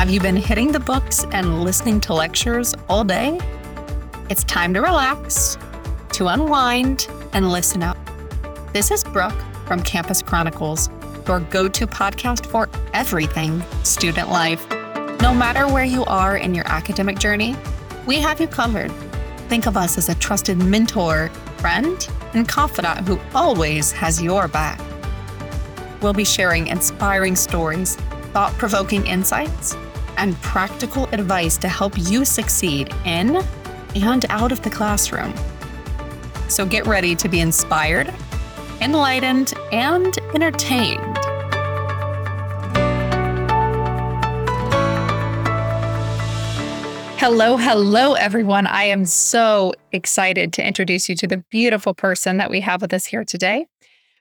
Have you been hitting the books and listening to lectures all day? It's time to relax, to unwind, and listen up. This is Brooke from Campus Chronicles, your go to podcast for everything student life. No matter where you are in your academic journey, we have you covered. Think of us as a trusted mentor, friend, and confidant who always has your back. We'll be sharing inspiring stories, thought provoking insights, and practical advice to help you succeed in and out of the classroom. So get ready to be inspired, enlightened, and entertained. Hello, hello, everyone. I am so excited to introduce you to the beautiful person that we have with us here today.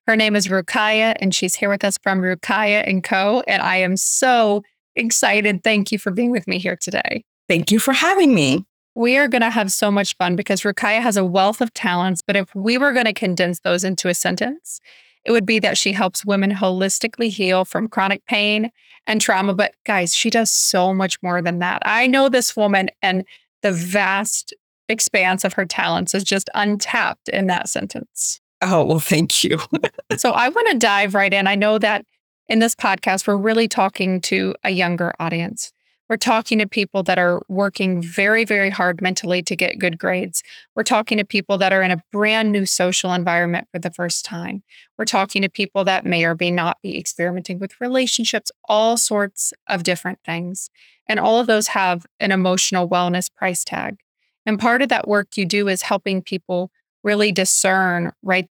Her name is Ruqayyah, and she's here with us from Ruqayyah and Co. And I am so excited. Thank you for being with me here today. Thank you for having me. We are going to have so much fun because Ruqayyah has a wealth of talents. But if we were going to condense those into a sentence, it would be that she helps women holistically heal from chronic pain and trauma. But guys, she does so much more than that. I know this woman and the vast expanse of her talents is just untapped in that sentence. Oh, well, thank you. so I want to dive right in. I know that in this podcast, we're really talking to a younger audience. We're talking to people that are working very, very hard mentally to get good grades. We're talking to people that are in a brand new social environment for the first time. We're talking to people that may or may not be experimenting with relationships, all sorts of different things. And all of those have an emotional wellness price tag. And part of that work you do is helping people really discern, right,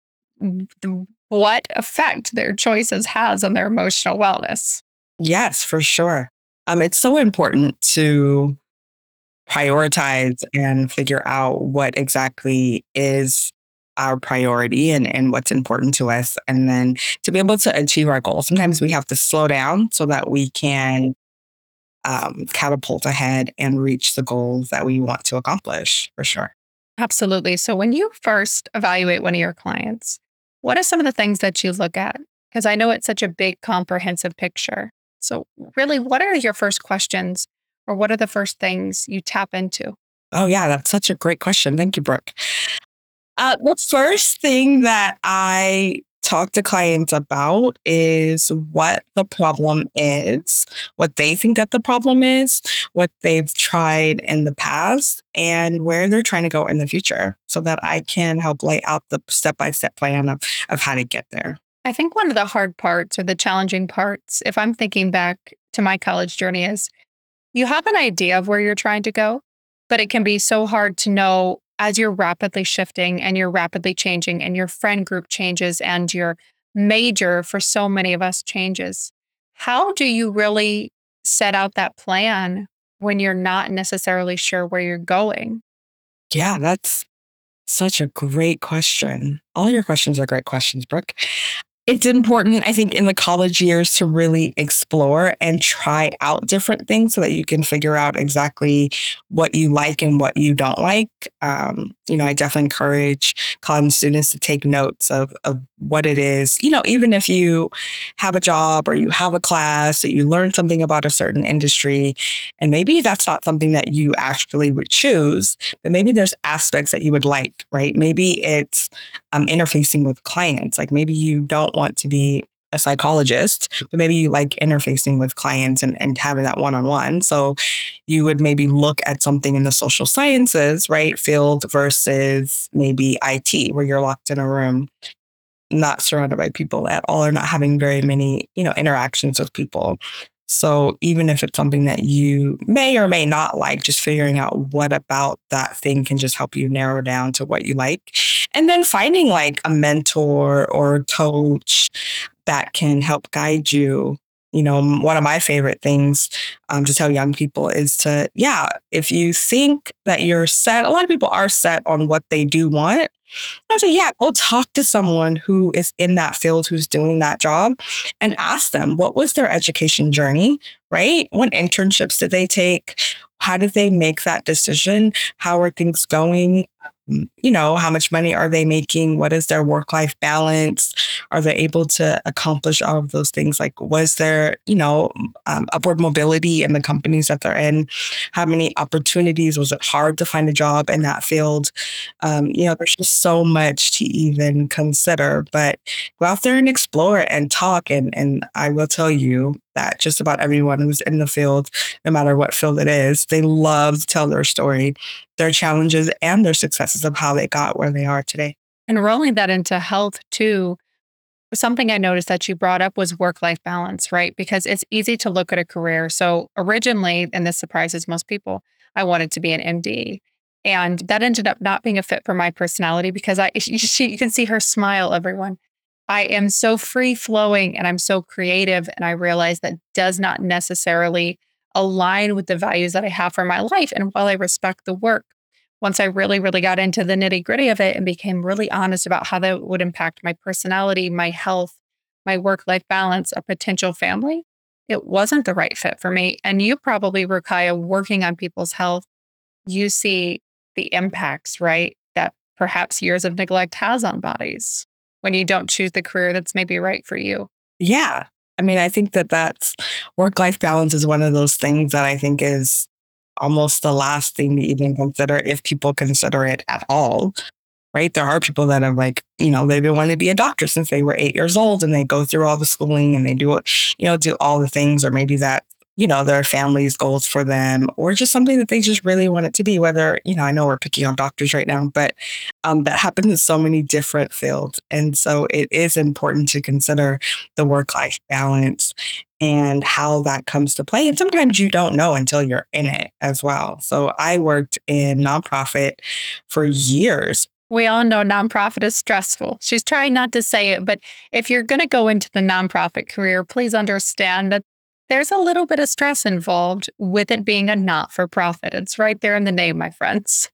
what effect their choices has on their emotional wellness. Yes, for sure um, it's so important to prioritize and figure out what exactly is our priority and, and what's important to us. And then to be able to achieve our goals, sometimes we have to slow down so that we can um, catapult ahead and reach the goals that we want to accomplish for sure. Absolutely. So when you first evaluate one of your clients, what are some of the things that you look at? Because I know it's such a big, comprehensive picture. So, really, what are your first questions or what are the first things you tap into? Oh, yeah, that's such a great question. Thank you, Brooke. Uh, the first thing that I talk to clients about is what the problem is, what they think that the problem is, what they've tried in the past, and where they're trying to go in the future so that I can help lay out the step by step plan of, of how to get there. I think one of the hard parts or the challenging parts, if I'm thinking back to my college journey, is you have an idea of where you're trying to go, but it can be so hard to know as you're rapidly shifting and you're rapidly changing and your friend group changes and your major for so many of us changes. How do you really set out that plan when you're not necessarily sure where you're going? Yeah, that's such a great question. All your questions are great questions, Brooke it's important, I think, in the college years to really explore and try out different things so that you can figure out exactly what you like and what you don't like. Um, you know, I definitely encourage college students to take notes of, of what it is. You know, even if you have a job or you have a class that you learn something about a certain industry, and maybe that's not something that you actually would choose, but maybe there's aspects that you would like, right? Maybe it's um, interfacing with clients. Like maybe you don't want to be a psychologist, but maybe you like interfacing with clients and, and having that one on one. So you would maybe look at something in the social sciences, right? Field versus maybe IT, where you're locked in a room, not surrounded by people at all, or not having very many, you know, interactions with people. So even if it's something that you may or may not like, just figuring out what about that thing can just help you narrow down to what you like. And then finding like a mentor or a coach that can help guide you. You know, one of my favorite things um, to tell young people is to, yeah, if you think that you're set, a lot of people are set on what they do want. I say, yeah, go talk to someone who is in that field, who's doing that job, and ask them what was their education journey, right? What internships did they take? How did they make that decision? How are things going? You know, how much money are they making? What is their work life balance? Are they able to accomplish all of those things? Like, was there, you know, um, upward mobility in the companies that they're in? How many opportunities? Was it hard to find a job in that field? Um, you know, there's just so much to even consider, but go out there and explore and talk. And, and I will tell you, that just about everyone who's in the field, no matter what field it is, they love to tell their story, their challenges, and their successes of how they got where they are today. And rolling that into health too, something I noticed that you brought up was work life balance, right? Because it's easy to look at a career. So originally, and this surprises most people, I wanted to be an MD. And that ended up not being a fit for my personality because I she, you can see her smile, everyone. I am so free flowing and I'm so creative. And I realize that does not necessarily align with the values that I have for my life. And while I respect the work, once I really, really got into the nitty gritty of it and became really honest about how that would impact my personality, my health, my work life balance, a potential family, it wasn't the right fit for me. And you probably, Ruqayyah, working on people's health, you see the impacts, right? That perhaps years of neglect has on bodies when you don't choose the career that's maybe right for you. Yeah. I mean, I think that that's work life balance is one of those things that I think is almost the last thing to even consider if people consider it at all. Right. There are people that are like, you know, they've been wanting to be a doctor since they were eight years old and they go through all the schooling and they do you know, do all the things, or maybe that you know, their family's goals for them or just something that they just really want it to be. Whether, you know, I know we're picking on doctors right now, but um, that happens in so many different fields. And so it is important to consider the work life balance and how that comes to play. And sometimes you don't know until you're in it as well. So I worked in nonprofit for years we all know nonprofit is stressful. She's trying not to say it, but if you're going to go into the nonprofit career, please understand that there's a little bit of stress involved with it being a not for profit. It's right there in the name, my friends.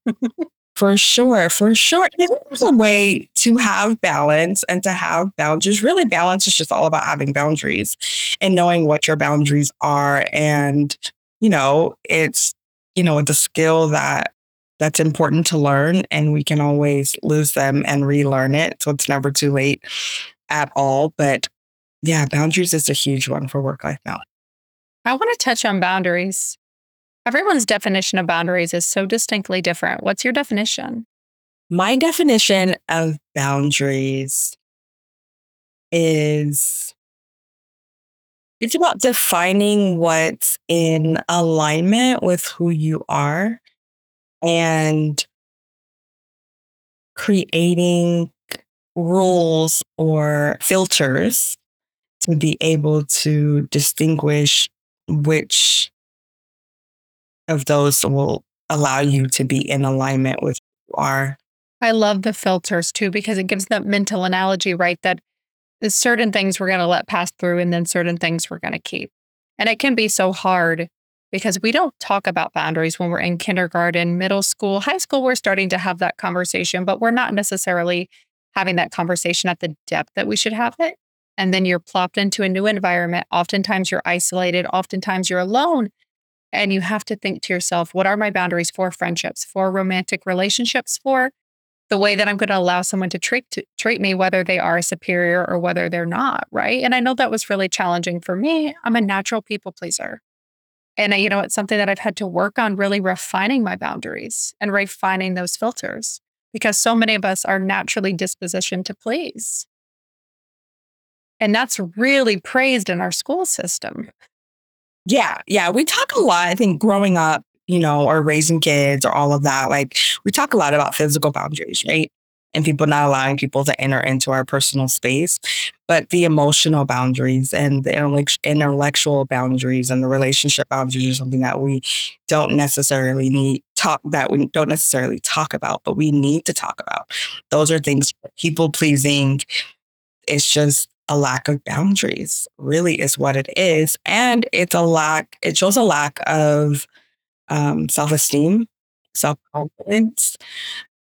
For sure, for sure. There's a way to have balance and to have boundaries. Really, balance is just all about having boundaries and knowing what your boundaries are. And, you know, it's, you know, the skill that that's important to learn and we can always lose them and relearn it. So it's never too late at all. But yeah, boundaries is a huge one for work life balance. I want to touch on boundaries. Everyone's definition of boundaries is so distinctly different. What's your definition? My definition of boundaries is it's about defining what's in alignment with who you are and creating rules or filters to be able to distinguish which of those will allow you to be in alignment with who you are. I love the filters too, because it gives that mental analogy, right? That certain things we're going to let pass through and then certain things we're going to keep. And it can be so hard because we don't talk about boundaries when we're in kindergarten, middle school, high school. We're starting to have that conversation, but we're not necessarily having that conversation at the depth that we should have it and then you're plopped into a new environment. Oftentimes you're isolated, oftentimes you're alone. And you have to think to yourself, what are my boundaries for friendships, for romantic relationships, for the way that I'm going to allow someone to treat to treat me, whether they are a superior or whether they're not, right? And I know that was really challenging for me. I'm a natural people pleaser. And uh, you know, it's something that I've had to work on really refining my boundaries and refining those filters because so many of us are naturally dispositioned to please. And that's really praised in our school system. Yeah. Yeah. We talk a lot, I think, growing up, you know, or raising kids or all of that. Like, we talk a lot about physical boundaries, right? And people not allowing people to enter into our personal space. But the emotional boundaries and the intellectual boundaries and the relationship boundaries are something that we don't necessarily need talk that we don't necessarily talk about, but we need to talk about. Those are things people pleasing. It's just a lack of boundaries, really, is what it is. And it's a lack, it shows a lack of um, self esteem, self confidence.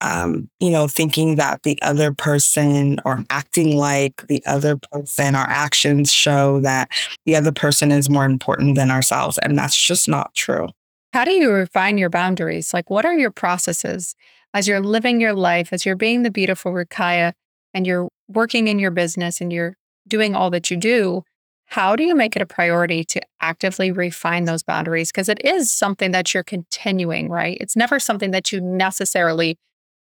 Um, you know, thinking that the other person or acting like the other person, our actions show that the other person is more important than ourselves. And that's just not true. How do you refine your boundaries? Like, what are your processes? as you're living your life, as you're being the beautiful Ruqayyah and you're working in your business and you're doing all that you do, how do you make it a priority to actively refine those boundaries? Because it is something that you're continuing, right? It's never something that you necessarily,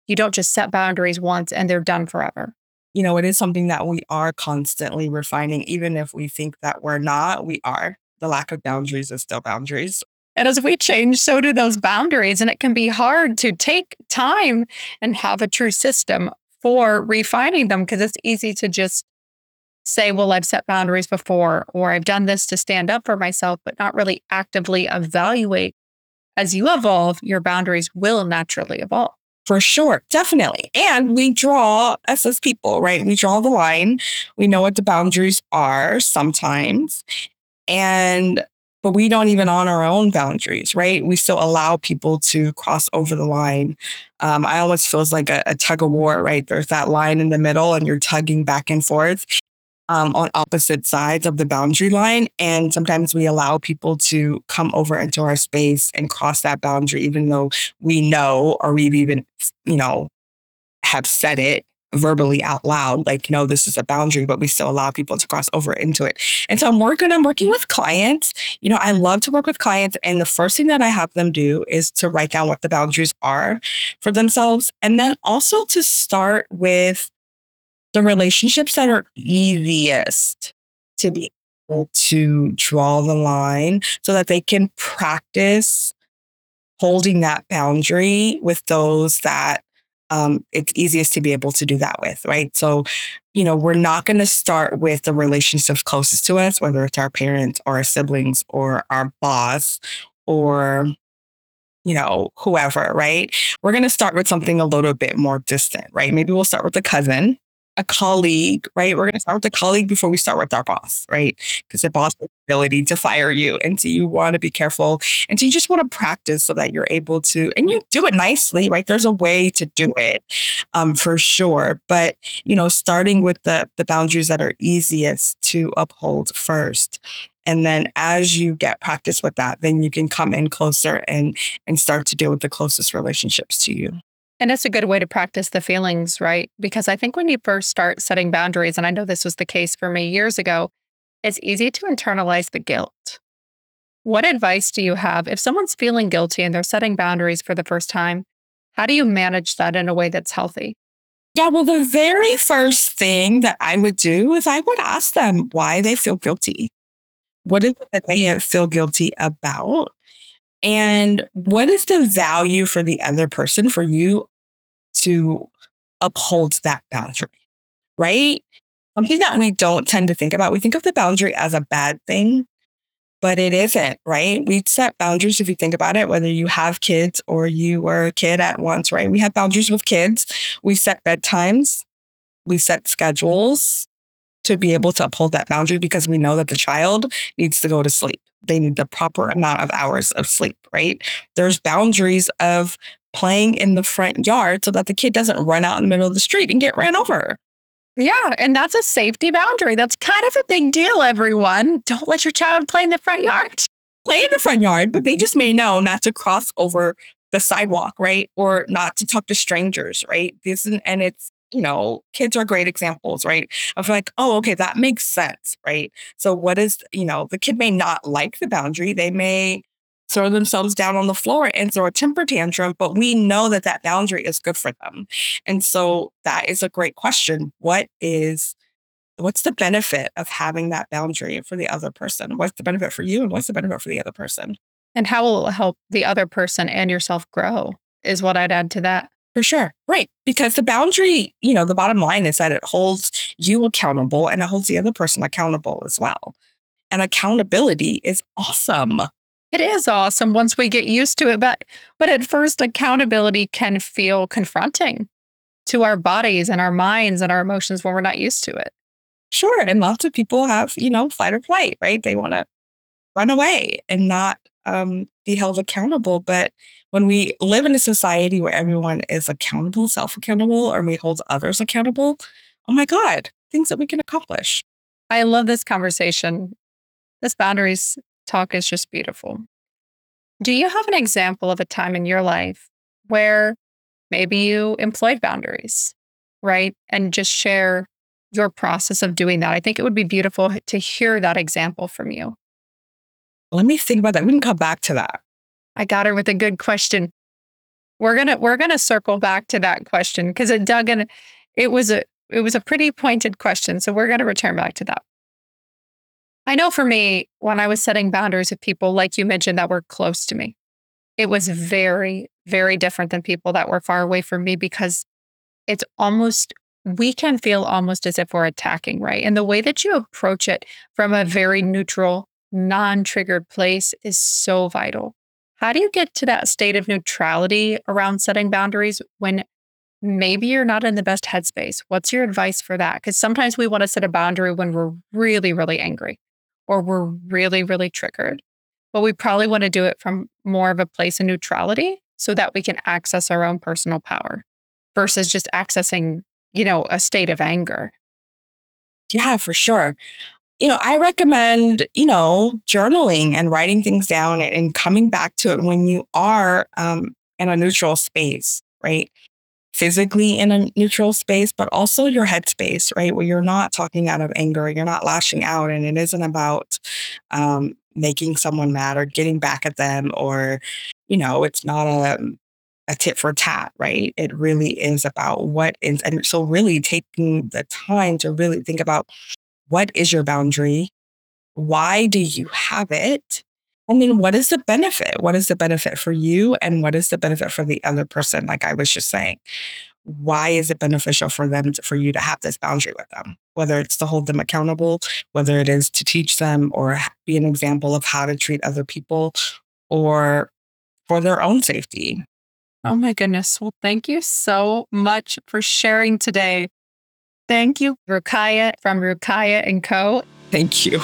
you don't just set boundaries once and they're done forever. You know, it is something that we are constantly refining, even if we think that we're not, we are. The lack of boundaries is still boundaries. And as we change, so do those boundaries. And it can be hard to take time and have a true system for refining them because it's easy to just say, well, I've set boundaries before, or I've done this to stand up for myself, but not really actively evaluate. As you evolve, your boundaries will naturally evolve. For sure, definitely. And we draw us as people, right? We draw the line. We know what the boundaries are sometimes. And but we don't even honor our own boundaries, right? We still allow people to cross over the line. Um, I almost feels like a, a, tug of war, right? There's that line in the middle, and you're tugging back and forth um, on opposite sides of the boundary line. And sometimes we allow people to come over into our space and cross that boundary, even though we know or we've even, you know, have said it verbally out loud, like, no, this is a boundary, but we still allow people to cross over into it. And so I'm working, I'm working with clients. You know, I love to work with clients. And the first thing that I have them do is to write down what the boundaries are for themselves. And then also to start with the relationships that are easiest to be able to draw the line so that they can practice holding that boundary with those that um, it's easiest to be able to do that with, right? So, you know, we're not going to start with the relationships closest to us, whether it's our parents or our siblings or our boss or, you know, whoever, right? We're going to start with something a little bit more distant, right? Maybe we'll start with a cousin a colleague, right? We're going to start with a colleague before we start with our boss, right? Because the boss has the ability to fire you. And so you want to be careful. And so you just want to practice so that you're able to, and you do it nicely, right? There's a way to do it um, for sure. But, you know, starting with the, the boundaries that are easiest to uphold first. And then as you get practice with that, then you can come in closer and and start to deal with the closest relationships to you. And it's a good way to practice the feelings, right? Because I think when you first start setting boundaries, and I know this was the case for me years ago, it's easy to internalize the guilt. What advice do you have if someone's feeling guilty and they're setting boundaries for the first time? How do you manage that in a way that's healthy? Yeah, well, the very first thing that I would do is I would ask them why they feel guilty. What is it that they feel guilty about? And what is the value for the other person for you to uphold that boundary? Right? Something that we don't tend to think about. We think of the boundary as a bad thing, but it isn't, right? We set boundaries if you think about it, whether you have kids or you were a kid at once, right? We have boundaries with kids. We set bedtimes, we set schedules to be able to uphold that boundary because we know that the child needs to go to sleep they need the proper amount of hours of sleep, right? There's boundaries of playing in the front yard so that the kid doesn't run out in the middle of the street and get ran over. Yeah, and that's a safety boundary. That's kind of a big deal, everyone. Don't let your child play in the front yard. Play in the front yard, but they just may know not to cross over the sidewalk, right? Or not to talk to strangers, right? This and it's you know, kids are great examples, right? Of like, oh, okay, that makes sense, right? So, what is, you know, the kid may not like the boundary. They may throw themselves down on the floor and throw a temper tantrum, but we know that that boundary is good for them. And so, that is a great question. What is, what's the benefit of having that boundary for the other person? What's the benefit for you and what's the benefit for the other person? And how will it help the other person and yourself grow? Is what I'd add to that. For sure. Right. Because the boundary, you know, the bottom line is that it holds you accountable and it holds the other person accountable as well. And accountability is awesome. It is awesome once we get used to it. But but at first, accountability can feel confronting to our bodies and our minds and our emotions when we're not used to it. Sure. And lots of people have, you know, fight or flight, right? They want to run away and not um, be held accountable. But when we live in a society where everyone is accountable, self accountable, or we hold others accountable, oh my God, things that we can accomplish. I love this conversation. This boundaries talk is just beautiful. Do you have an example of a time in your life where maybe you employed boundaries, right? And just share your process of doing that. I think it would be beautiful to hear that example from you. Let me think about that. We can come back to that. I got her with a good question. We're gonna we're gonna circle back to that question because it dug in. It was a it was a pretty pointed question, so we're gonna return back to that. I know for me, when I was setting boundaries with people, like you mentioned, that were close to me, it was very, very different than people that were far away from me because it's almost we can feel almost as if we're attacking, right? And the way that you approach it from a very neutral, non triggered place is so vital. How do you get to that state of neutrality around setting boundaries when maybe you're not in the best headspace? What's your advice for that? Because sometimes we want to set a boundary when we're really, really angry or we're really, really triggered. But we probably want to do it from more of a place of neutrality so that we can access our own personal power versus just accessing you know, a state of anger. Yeah, for sure. You know, I recommend, you know, journaling and writing things down and coming back to it when you are um, in a neutral space, right? Physically in a neutral space, but also your headspace, right? Where you're not talking out of anger, you're not lashing out, and it isn't about um, making someone mad or getting back at them, or, you know, it's not a a tit for tat, right? It really is about what is, and so really taking the time to really think about what is your boundary? Why do you have it? And then what is the benefit? What is the benefit for you? And what is the benefit for the other person? Like I was just saying, why is it beneficial for them, to, for you to have this boundary with them? Whether it's to hold them accountable, whether it is to teach them or be an example of how to treat other people or for their own safety. Oh my goodness. Well, thank you so much for sharing today. Thank you, Ruqayyah from Ruqayyah and Co. Thank you.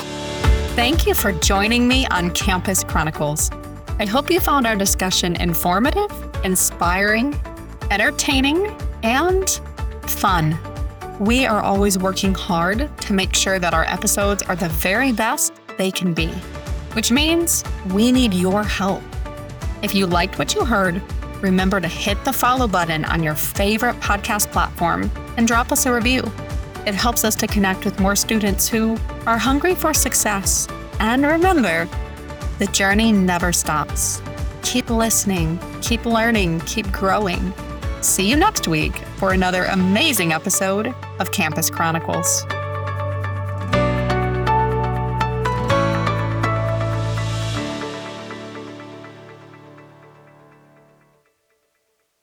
Thank you for joining me on Campus Chronicles. I hope you found our discussion informative, inspiring, entertaining, and fun. We are always working hard to make sure that our episodes are the very best they can be, which means we need your help. If you liked what you heard, remember to hit the follow button on your favorite podcast platform and drop us a review. It helps us to connect with more students who are hungry for success. And remember, the journey never stops. Keep listening, keep learning, keep growing. See you next week for another amazing episode of Campus Chronicles.